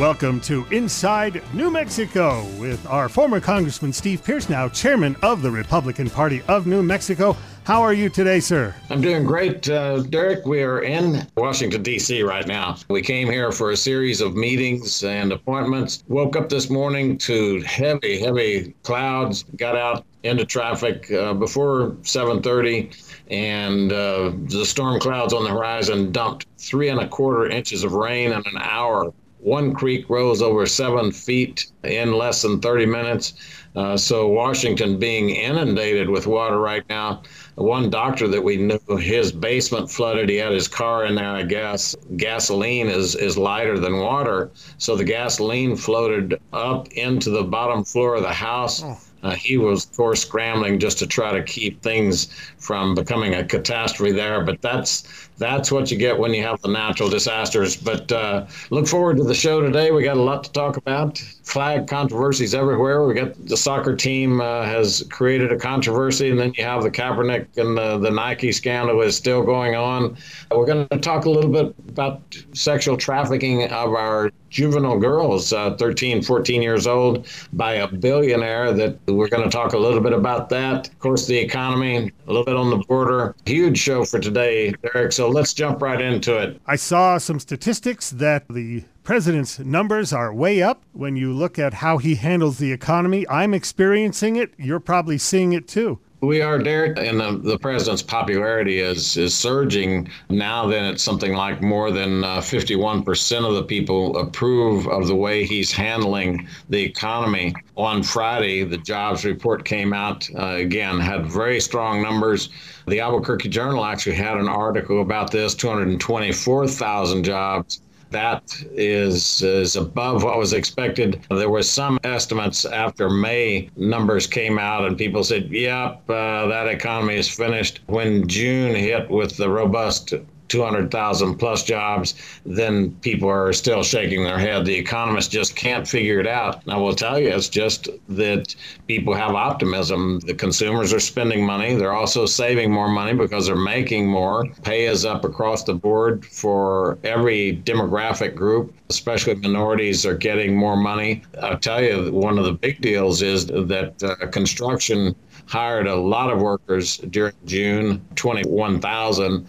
Welcome to Inside New Mexico with our former Congressman Steve Pearce, now chairman of the Republican Party of New Mexico. How are you today, sir? I'm doing great, uh, Derek. We are in Washington, D.C. right now. We came here for a series of meetings and appointments. Woke up this morning to heavy, heavy clouds, got out into traffic uh, before 7.30 and uh, the storm clouds on the horizon dumped three and a quarter inches of rain in an hour one creek rose over seven feet in less than 30 minutes. Uh, so, Washington being inundated with water right now. One doctor that we knew, his basement flooded. He had his car in there, I guess. Gasoline is, is lighter than water. So, the gasoline floated up into the bottom floor of the house. Oh. Uh, he was, of course, scrambling just to try to keep things from becoming a catastrophe there. But that's that's what you get when you have the natural disasters. But uh, look forward to the show today. We got a lot to talk about. Flag controversies everywhere. We got the soccer team uh, has created a controversy, and then you have the Kaepernick and the, the Nike scandal is still going on. We're going to talk a little bit about sexual trafficking of our juvenile girls, uh, 13, 14 years old, by a billionaire. That we're going to talk a little bit about that. Of course, the economy, a little bit on the border. Huge show for today, Derek. So let's jump right into it. I saw some statistics that the president's numbers are way up when you look at how he handles the economy. I'm experiencing it. You're probably seeing it too. We are, Derek, and the, the president's popularity is is surging now. Then it's something like more than uh, 51% of the people approve of the way he's handling the economy. On Friday, the jobs report came out uh, again, had very strong numbers. The Albuquerque Journal actually had an article about this 224,000 jobs that is is above what was expected. There were some estimates after May numbers came out, and people said, "Yep, uh, that economy is finished." When June hit with the robust 200,000 plus jobs, then people are still shaking their head. The economists just can't figure it out. And I will tell you, it's just that people have optimism. The consumers are spending money. They're also saving more money because they're making more. Pay is up across the board for every demographic group, especially minorities are getting more money. I'll tell you, one of the big deals is that uh, construction hired a lot of workers during June, 21,000.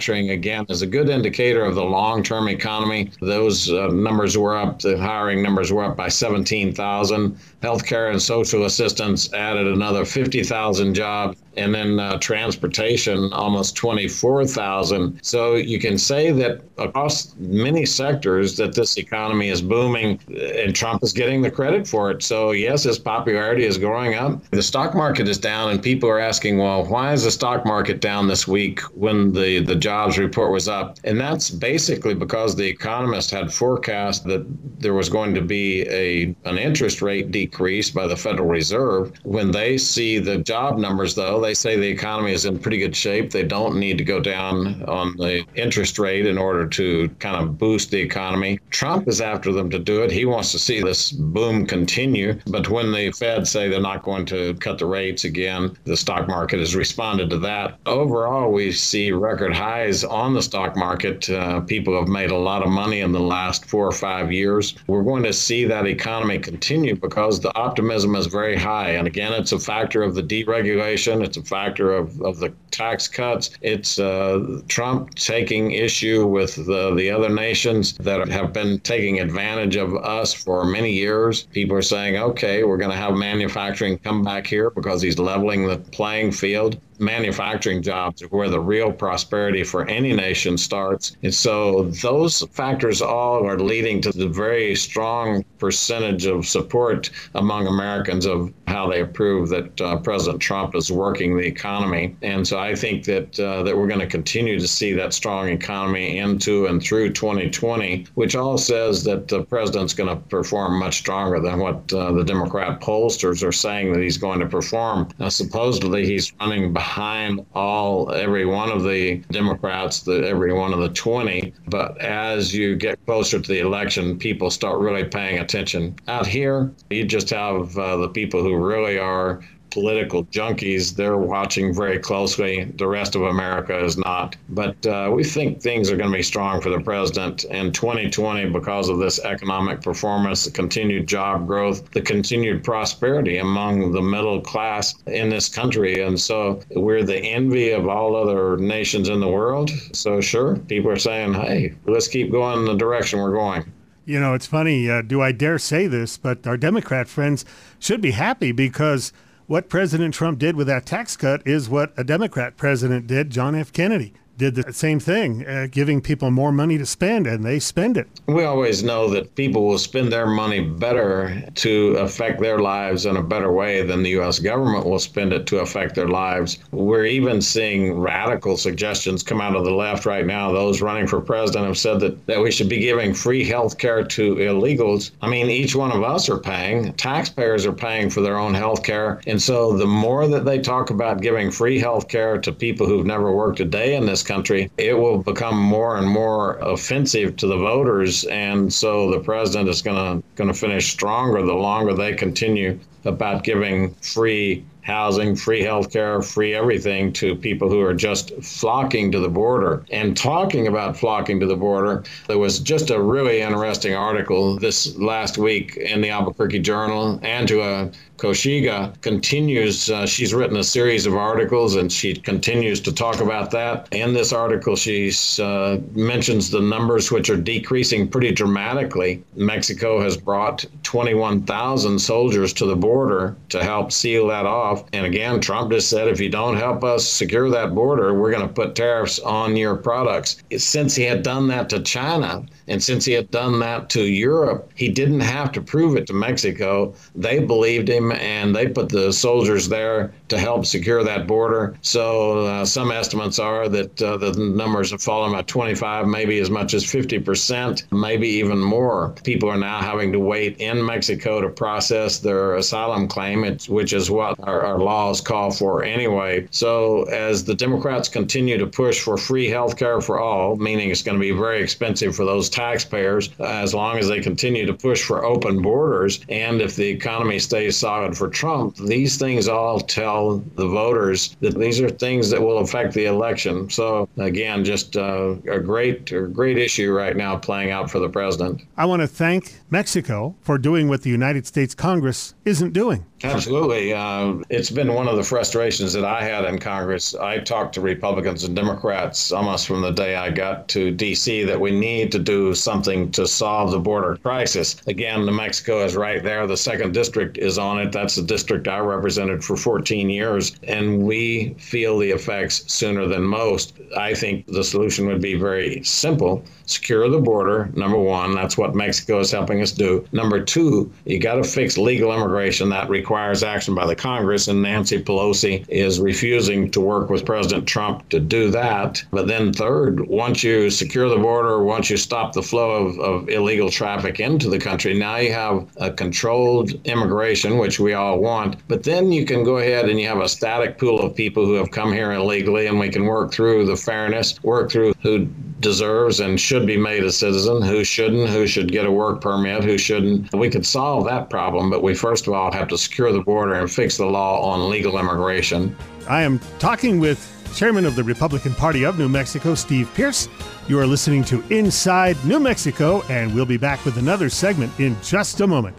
Manufacturing, again, is a good indicator of the long term economy. Those uh, numbers were up, the hiring numbers were up by 17,000. Healthcare and social assistance added another 50,000 jobs and then uh, transportation almost 24,000. So you can say that across many sectors that this economy is booming and Trump is getting the credit for it. So yes, his popularity is growing up. The stock market is down and people are asking, well, why is the stock market down this week when the, the jobs report was up? And that's basically because the economist had forecast that there was going to be a an interest rate decrease by the Federal Reserve. When they see the job numbers though, they say the economy is in pretty good shape. They don't need to go down on the interest rate in order to kind of boost the economy. Trump is after them to do it. He wants to see this boom continue. But when the Fed say they're not going to cut the rates again, the stock market has responded to that. Overall, we see record highs on the stock market. Uh, people have made a lot of money in the last four or five years. We're going to see that economy continue because the optimism is very high. And again, it's a factor of the deregulation. It's a factor of, of the tax cuts. It's uh, Trump taking issue with the, the other nations that have been taking advantage of us for many years. People are saying, okay, we're going to have manufacturing come back here because he's leveling the playing field manufacturing jobs are where the real prosperity for any nation starts. And so those factors all are leading to the very strong percentage of support among Americans of how they approve that uh, President Trump is working the economy. And so I think that uh, that we're going to continue to see that strong economy into and through 2020, which all says that the president's going to perform much stronger than what uh, the Democrat pollsters are saying that he's going to perform. Supposedly he's running behind behind all every one of the Democrats, the every one of the 20. But as you get closer to the election, people start really paying attention. Out here, you just have uh, the people who really are political junkies. They're watching very closely. The rest of America is not. But uh, we think things are going to be strong for the president in 2020 because of this economic performance, the continued job growth, the continued prosperity among the middle class in this country. And so we're the envy of all other nations in the world. So, sure, people are saying, hey, let's keep going in the direction we're going. You know, it's funny. Uh, do I dare say this? But our Democrat friends should be happy because what President Trump did with that tax cut is what a Democrat president did, John F. Kennedy did the same thing, uh, giving people more money to spend, and they spend it. We always know that people will spend their money better to affect their lives in a better way than the U.S. government will spend it to affect their lives. We're even seeing radical suggestions come out of the left right now. Those running for president have said that, that we should be giving free health care to illegals. I mean, each one of us are paying, taxpayers are paying for their own health care. And so the more that they talk about giving free health care to people who've never worked a day in this country, it will become more and more offensive to the voters. And so the president is going to going to finish stronger the longer they continue about giving free housing, free health care, free everything to people who are just flocking to the border. And talking about flocking to the border, there was just a really interesting article this last week in the Albuquerque Journal. Angela Kocherga continues, uh, she's written a series of articles and she continues to talk about that. In this article, she uh, mentions the numbers which are decreasing pretty dramatically. Mexico has brought 21,000 soldiers to the border to help seal that off. And again, Trump just said if you don't help us secure that border, we're going to put tariffs on your products. Since he had done that to China, and since he had done that to Europe, he didn't have to prove it to Mexico. They believed him and they put the soldiers there to help secure that border. So uh, some estimates are that uh, the numbers have fallen by 25, maybe as much as 50%, maybe even more. People are now having to wait in Mexico to process their asylum claim, which is what our, our laws call for anyway. So as the Democrats continue to push for free health care for all, meaning it's going to be very expensive for those taxpayers as long as they continue to push for open borders. And if the economy stays solid for Trump, these things all tell the voters that these are things that will affect the election. So again, just uh, a great, a great issue right now playing out for the president. I want to thank Mexico for doing what the United States Congress isn't doing. Absolutely. Uh, it's been one of the frustrations that I had in Congress. I talked to Republicans and Democrats almost from the day I got to D.C. that we need to do something to solve the border crisis. Again, New Mexico is right there. The second district is on it. That's the district I represented for 14 years. And we feel the effects sooner than most. I think the solution would be very simple secure the border, number one. That's what Mexico is helping us do. Number two, you got to fix legal immigration. That requires action by the Congress, and Nancy Pelosi is refusing to work with President Trump to do that. But then, third, once you secure the border, once you stop the flow of, of illegal traffic into the country, now you have a controlled immigration, which we all want. But then you can go ahead and you have a static pool of people who have come here illegally, and we can work through the fairness, work through who deserves and should be made a citizen, who shouldn't, who should get a work permit, who shouldn't. We could solve that problem, but we first of all have to secure the border and fix the law on legal immigration. I am talking with Chairman of the Republican Party of New Mexico, Steve Pearce. You are listening to Inside New Mexico, and we'll be back with another segment in just a moment.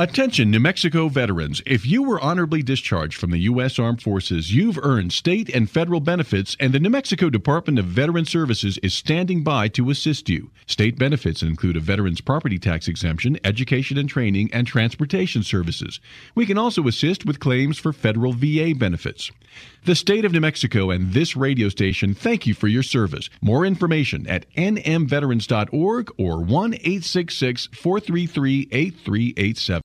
Attention, New Mexico veterans. If you were honorably discharged from the U.S. Armed Forces, you've earned state and federal benefits, and the New Mexico Department of Veteran Services is standing by to assist you. State benefits include a veteran's property tax exemption, education and training, and transportation services. We can also assist with claims for federal VA benefits. The state of New Mexico and this radio station thank you for your service. More information at nmveterans.org or 1 866 433 8387.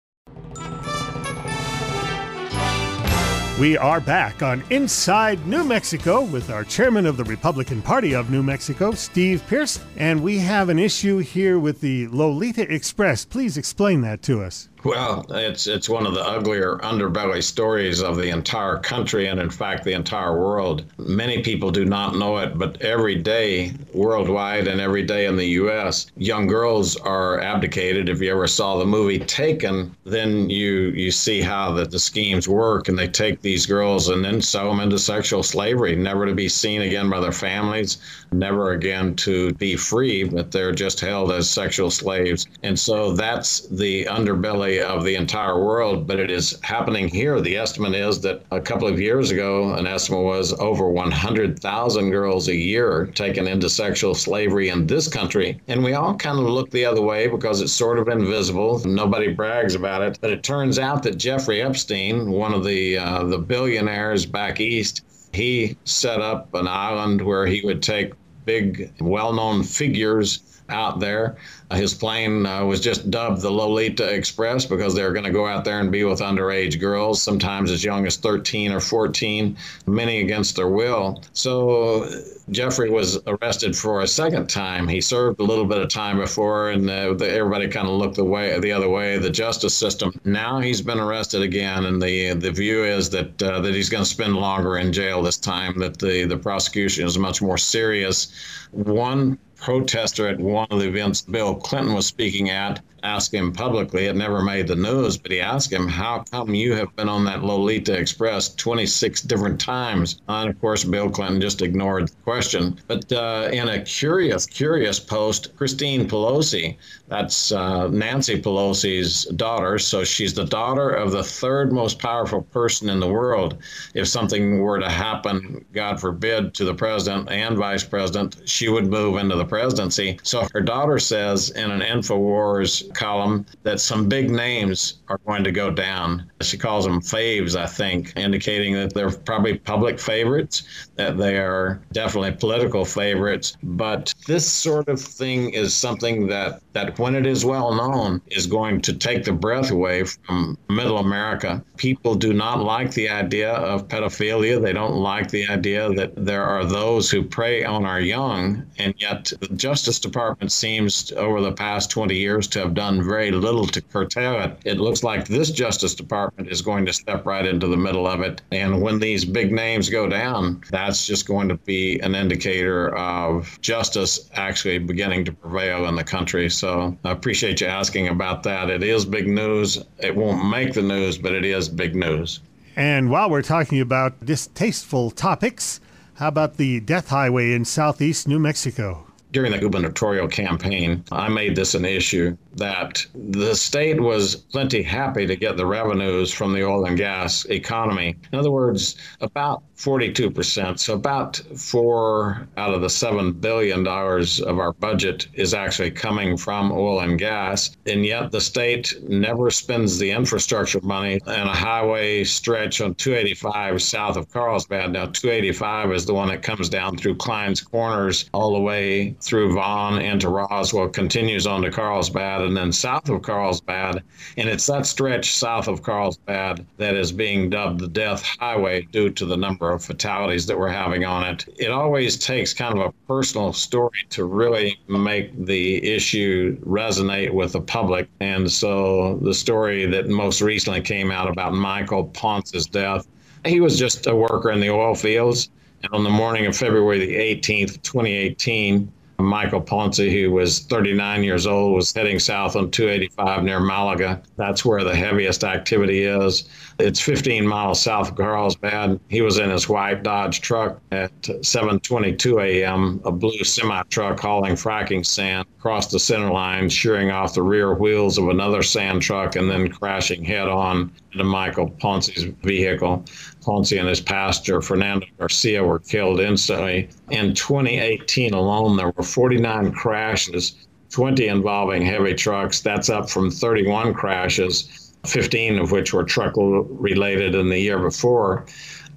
We are back on Inside New Mexico with our chairman of the Republican Party of New Mexico, Steve Pearce. And we have an issue here with the Lolita Express. Please explain that to us. Well, it's it's one of the uglier underbelly stories of the entire country and in fact the entire world. Many people do not know it, but every day worldwide and every day in the US, young girls are abdicated. If you ever saw the movie Taken, then you you see how that the schemes work and they take these girls and then sell them into sexual slavery, never to be seen again by their families, never again to be free, but they're just held as sexual slaves. And so that's the underbelly of the entire world, but it is happening here. The estimate is that a couple of years ago, an estimate was over 100,000 girls a year taken into sexual slavery in this country. And we all kind of look the other way because it's sort of invisible. Nobody brags about it. But it turns out that Jeffrey Epstein, one of the uh, the billionaires back east, he set up an island where he would take big, well-known figures out there. Uh, his plane uh, was just dubbed the Lolita Express because they're going to go out there and be with underage girls, sometimes as young as 13 or 14, many against their will. So Jeffrey was arrested for a second time. He served a little bit of time before, and uh, the, everybody kind of looked the way the other way. The justice system. Now he's been arrested again, and the the view is that uh, that he's going to spend longer in jail this time. That the the prosecution is much more serious. One protester at one of the events Bill Clinton was speaking at asked him publicly, it never made the news, but he asked him, How come you have been on that Lolita Express 26 different times? And of course, Bill Clinton just ignored the question. But uh, in a curious, curious post, Christine Pelosi, that's uh, Nancy Pelosi's daughter, so she's the daughter of the third most powerful person in the world. If something were to happen, God forbid, to the president and vice president, she would move into the presidency. So her daughter says in an InfoWars column that some big names are going to go down. She calls them faves, I think, indicating that they're probably public favorites, that they are definitely political favorites. But this sort of thing is something that, that when it is well known, is going to take the breath away from middle America. People do not like the idea of pedophilia. They don't like the idea that there are those who prey on our young. And yet, the Justice Department seems, over the past 20 years, to have done done very little to curtail it. It looks like this Justice Department is going to step right into the middle of it. And when these big names go down, that's just going to be an indicator of justice actually beginning to prevail in the country. So I appreciate you asking about that. It is big news. It won't make the news, but it is big news. And while we're talking about distasteful topics, how about the death highway in southeast New Mexico? During the gubernatorial campaign, I made this an issue that the state was plenty happy to get the revenues from the oil and gas economy. In other words, about 42%, so about four out of the $7 billion of our budget is actually coming from oil and gas. And yet the state never spends the infrastructure money and a highway stretch on 285 south of Carlsbad. Now, 285 is the one that comes down through Clines Corners all the way through Vaughn into Roswell, continues on to Carlsbad, and then south of Carlsbad. And it's that stretch south of Carlsbad that is being dubbed the Death Highway due to the number fatalities that we're having on it. It always takes kind of a personal story to really make the issue resonate with the public. And so the story that most recently came out about Michael Ponce's death, he was just a worker in the oil fields. And on the morning of February the 18th, 2018, Michael Ponce, who was 39 years old, was heading south on 285 near Malaga. That's where the heaviest activity is. It's 15 miles south of Carlsbad. He was in his white Dodge truck at 7:22 a.m. A blue semi truck hauling fracking sand crossed the center line, shearing off the rear wheels of another sand truck, and then crashing head on into Michael Ponce's vehicle. Ponce and his passenger Fernando Garcia were killed instantly. In 2018 alone, there were 49 crashes. 20 involving heavy trucks. That's up from 31 crashes 15 of which were truck related in the year before.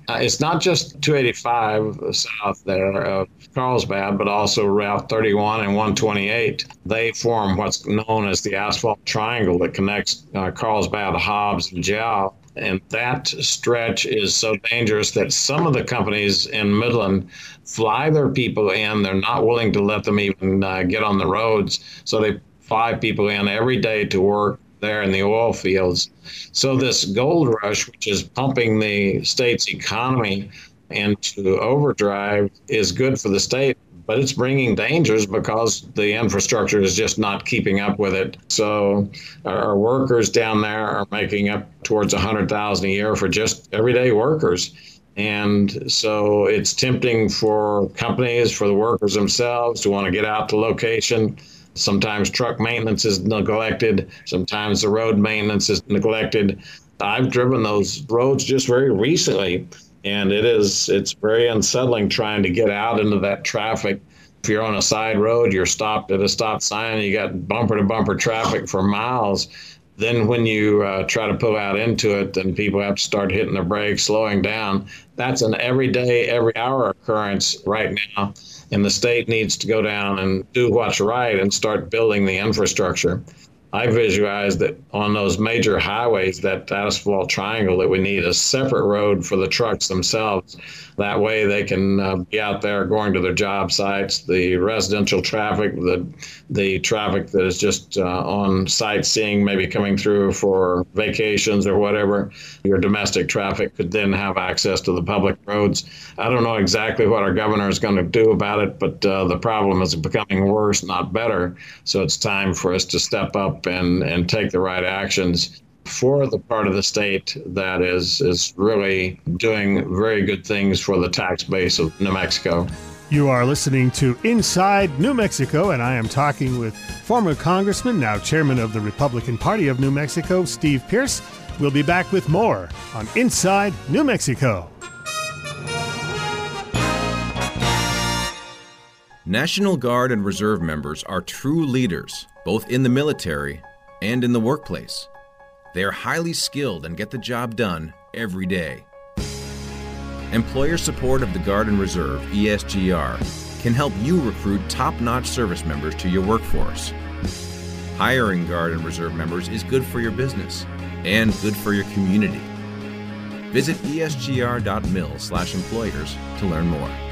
Uh, it's not just 285 south there of Carlsbad, but also Route 31 and 128. They form what's known as the asphalt triangle that connects uh, Carlsbad, Hobbs, and Jal. And that stretch is so dangerous that some of the companies in Midland fly their people in. They're not willing to let them even uh, get on the roads. So they fly people in every day to work there in the oil fields. So, this gold rush, which is pumping the state's economy into overdrive, is good for the state, but it's bringing dangers because the infrastructure is just not keeping up with it. So our workers down there are making up towards 100,000 a year for just everyday workers. And so it's tempting for companies, for the workers themselves to want to get out to location. Sometimes truck maintenance is neglected. Sometimes the road maintenance is neglected. I've driven those roads just very recently and it is it's very unsettling trying to get out into that traffic. If you're on a side road you're stopped at a stop sign you got bumper to bumper traffic for miles. Then when you uh, try to pull out into it then people have to start hitting the brakes slowing down. That's an everyday every hour occurrence right now. And the state needs to go down and do what's right and start building the infrastructure I visualize that on those major highways, that asphalt triangle, that we need a separate road for the trucks themselves that way, they can uh, be out there going to their job sites. The residential traffic, the the traffic that is just uh, on sightseeing, maybe coming through for vacations or whatever. Your domestic traffic could then have access to the public roads. I don't know exactly what our governor is going to do about it, but uh, the problem is becoming worse, not better. So it's time for us to step up and and take the right actions for the part of the state that is is really doing very good things for the tax base of New Mexico. You are listening to Inside New Mexico, and I am talking with former Congressman, now Chairman of the Republican Party of New Mexico, Steve Pearce. We'll be back with more on Inside New Mexico. National Guard and Reserve members are true leaders, both in the military and in the workplace. They are highly skilled and get the job done every day. Employer support of the Guard and Reserve, ESGR, can help you recruit top notch service members to your workforce. Hiring Guard and Reserve members is good for your business and good for your community. Visit esgr.mil/employers to learn more.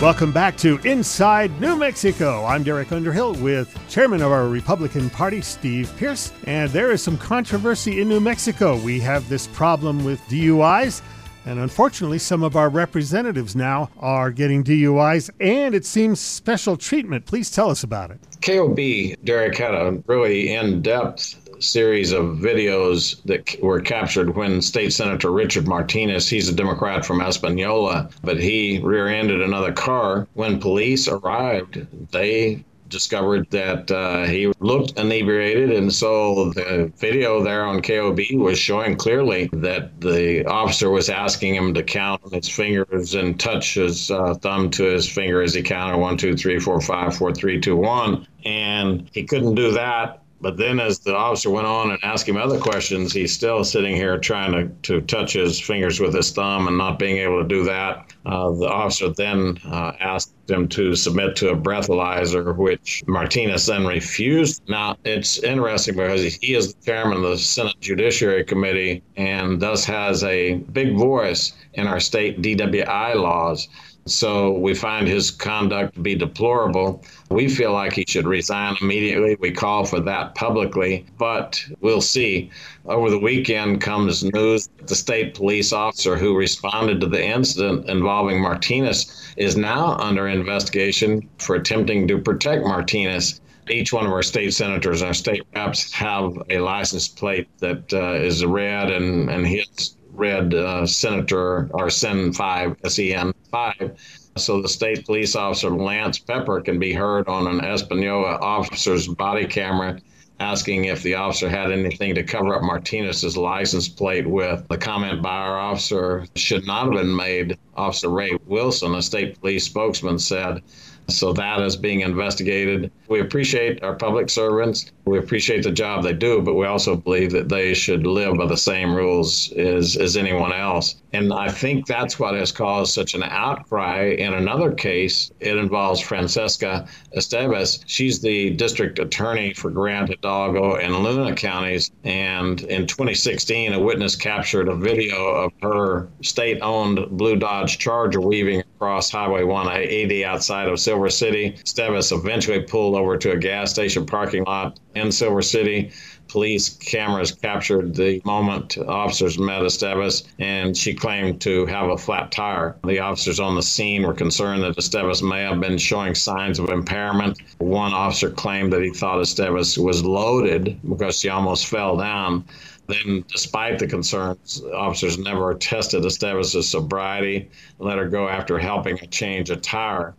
Welcome back to Inside New Mexico. I'm Derek Underhill with Chairman of our Republican Party, Steve Pearce. And there is some controversy in New Mexico. We have this problem with DUIs. And unfortunately, some of our representatives now are getting DUIs, and it seems special treatment. Please tell us about it. KOB, Derek, had a really in depth series of videos that were captured when State Senator Richard Martinez, he's a Democrat from Espanola, but he rear ended another car. When police arrived, they discovered that uh, he looked inebriated. And so the video there on KOB was showing clearly that the officer was asking him to count his fingers and touch his uh, thumb to his finger as he counted one, two, three, four, five, four, three, two, one. And he couldn't do that but then, as the officer went on and asked him other questions, he's still sitting here trying to, to touch his fingers with his thumb and not being able to do that. Uh, the officer then uh, asked him to submit to a breathalyzer, which Martinez then refused. Now, it's interesting because he is the chairman of the Senate Judiciary Committee and thus has a big voice in our state DWI laws. So we find his conduct to be deplorable. We feel like he should resign immediately. We call for that publicly, but we'll see. Over the weekend comes news that the state police officer who responded to the incident involving Martinez is now under investigation for attempting to protect Martinez each one of our state senators and our state reps have a license plate that uh, is red and, and his red uh, Senator or Sen 5, SEN 5. So the state police officer Lance Pepper can be heard on an Espanola officer's body camera asking if the officer had anything to cover up Martinez's license plate with. The comment by our officer should not have been made. Officer Ray Wilson, a state police spokesman, said so that is being investigated. We appreciate our public servants. We appreciate the job they do, but we also believe that they should live by the same rules as, as anyone else. And I think that's what has caused such an outcry. In another case, it involves Francesca Estevez. She's the district attorney for Grant, Hidalgo, and Luna counties. And in 2016, a witness captured a video of her state owned Blue Dodge Charger weaving across Highway 180 outside of Silver City. Estevez eventually pulled over to a gas station parking lot in Silver City police cameras captured the moment officers met Estevez, and she claimed to have a flat tire. The officers on the scene were concerned that Estevez may have been showing signs of impairment. One officer claimed that he thought Estevez was loaded because she almost fell down. Then, despite the concerns, officers never tested Estevez' sobriety and let her go after helping her change a tire.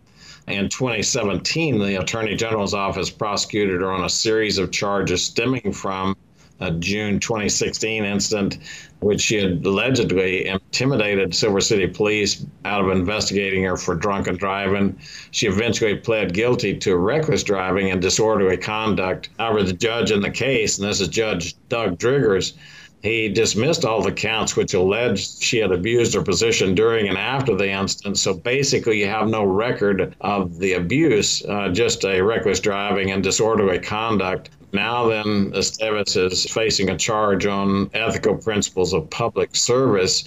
In 2017, the Attorney General's office prosecuted her on a series of charges stemming from a June 2016 incident, which she had allegedly intimidated Silver City police out of investigating her for drunken driving. She eventually pled guilty to reckless driving and disorderly conduct. However, the judge in the case, and this is Judge Doug Driggers, he dismissed all the counts which alleged she had abused her position during and after the incident. So basically, you have no record of the abuse, uh, just a reckless driving and disorderly conduct. Now, then, Estevez is facing a charge on ethical principles of public service.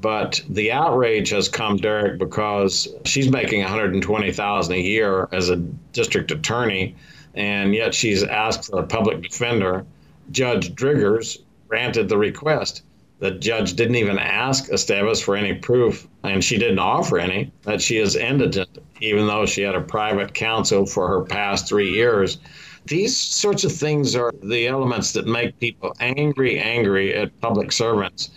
But the outrage has come, Derek, because she's making 120,000 a year as a district attorney, and yet she's asked for a public defender. Judge Driggers granted the request. The judge didn't even ask Estevez for any proof, and she didn't offer any, that she is indigent, even though she had a private counsel for her past three years. These sorts of things are the elements that make people angry, angry at public servants.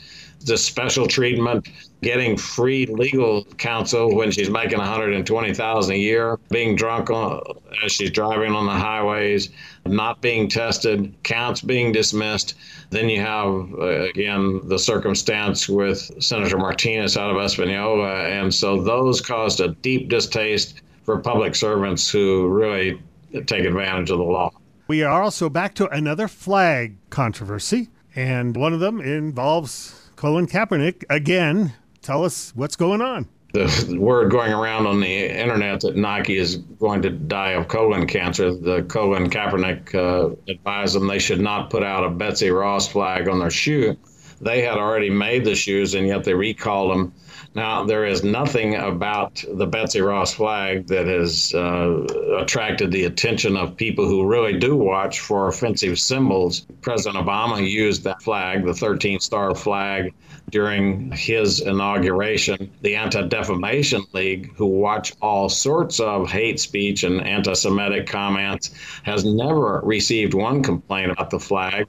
The special treatment, getting free legal counsel when she's making 120,000 a year, being drunk on, as she's driving on the highways, not being tested, counts being dismissed. Then you have, uh, again, the circumstance with Senator Martinez out of Espanola. And so those caused a deep distaste for public servants who really take advantage of the law. We are also back to another flag controversy, and one of them involves Colin Kaepernick. Again, tell us what's going on the word going around on the internet that Nike is going to die of colon cancer. The Colin Kaepernick uh, advised them they should not put out a Betsy Ross flag on their shoe. They had already made the shoes, and yet they recalled them. Now, there is nothing about the Betsy Ross flag that has uh, attracted the attention of people who really do watch for offensive symbols. President Obama used that flag, the 13 star flag, during his inauguration. The Anti Defamation League, who watch all sorts of hate speech and anti Semitic comments, has never received one complaint about the flag.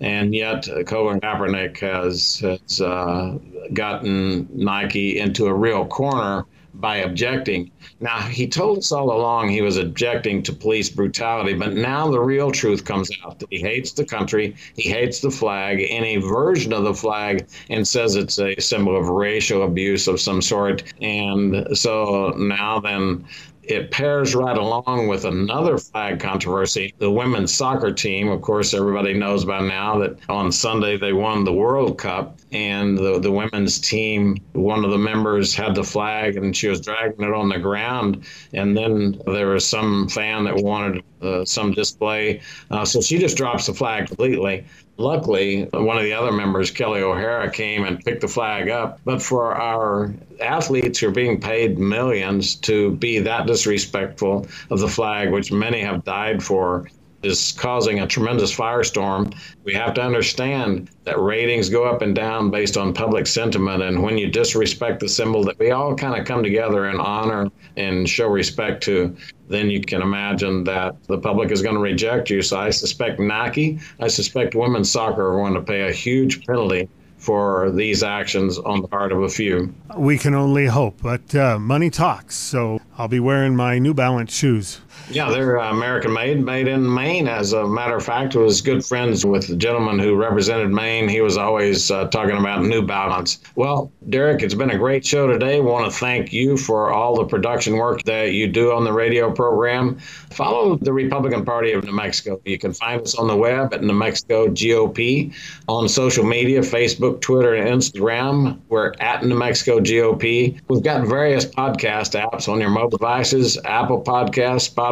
And yet, Colin Kaepernick has, has uh, gotten Nike into a real corner by objecting. Now, he told us all along he was objecting to police brutality, but now the real truth comes out that he hates the country, he hates the flag, any version of the flag, and says it's a symbol of racial abuse of some sort. And so now then it pairs right along with another flag controversy. The women's soccer team, of course, everybody knows by now that on Sunday they won the World Cup, and the, the women's team, one of the members had the flag and she was dragging it on the ground. And then there was some fan that wanted uh, some display. Uh, so she just drops the flag completely. Luckily, one of the other members, Kelly O'Hara, came and picked the flag up. But for our athletes who are being paid millions to be that disrespectful of the flag, which many have died for, is causing a tremendous firestorm. We have to understand that ratings go up and down based on public sentiment. And when you disrespect the symbol that we all kind of come together and honor and show respect to, then you can imagine that the public is going to reject you. So I suspect Nike, I suspect women's soccer are going to pay a huge penalty for these actions on the part of a few. We can only hope, but uh, money talks. So I'll be wearing my New Balance shoes. Yeah, they're uh, American made, made in Maine. As a matter of fact, I was good friends with the gentleman who represented Maine. He was always uh, talking about New Balance. Well, Derek, it's been a great show today. Want to thank you for all the production work that you do on the radio program. Follow the Republican Party of New Mexico. You can find us on the web at New Mexico GOP, on social media, Facebook, Twitter, and Instagram. We're at New Mexico GOP. We've got various podcast apps on your mobile devices Apple Podcast, Spotify,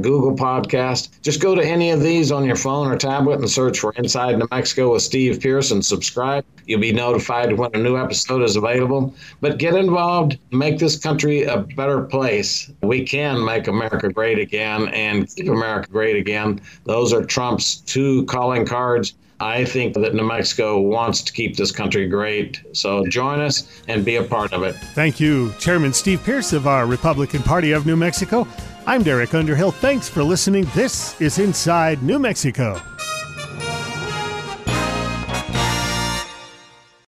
Google Podcast. Just go to any of these on your phone or tablet and search for Inside New Mexico with Steve Pearce and subscribe. You'll be notified when a new episode is available. But get involved, make this country a better place. We can make America great again and keep America great again. Those are Trump's two calling cards. I think that New Mexico wants to keep this country great. So join us and be a part of it. Thank you, Chairman Steve Pearce of our Republican Party of New Mexico. I'm Derek Underhill. Thanks for listening. This is Inside New Mexico.